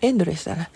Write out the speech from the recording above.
エンドレスだな。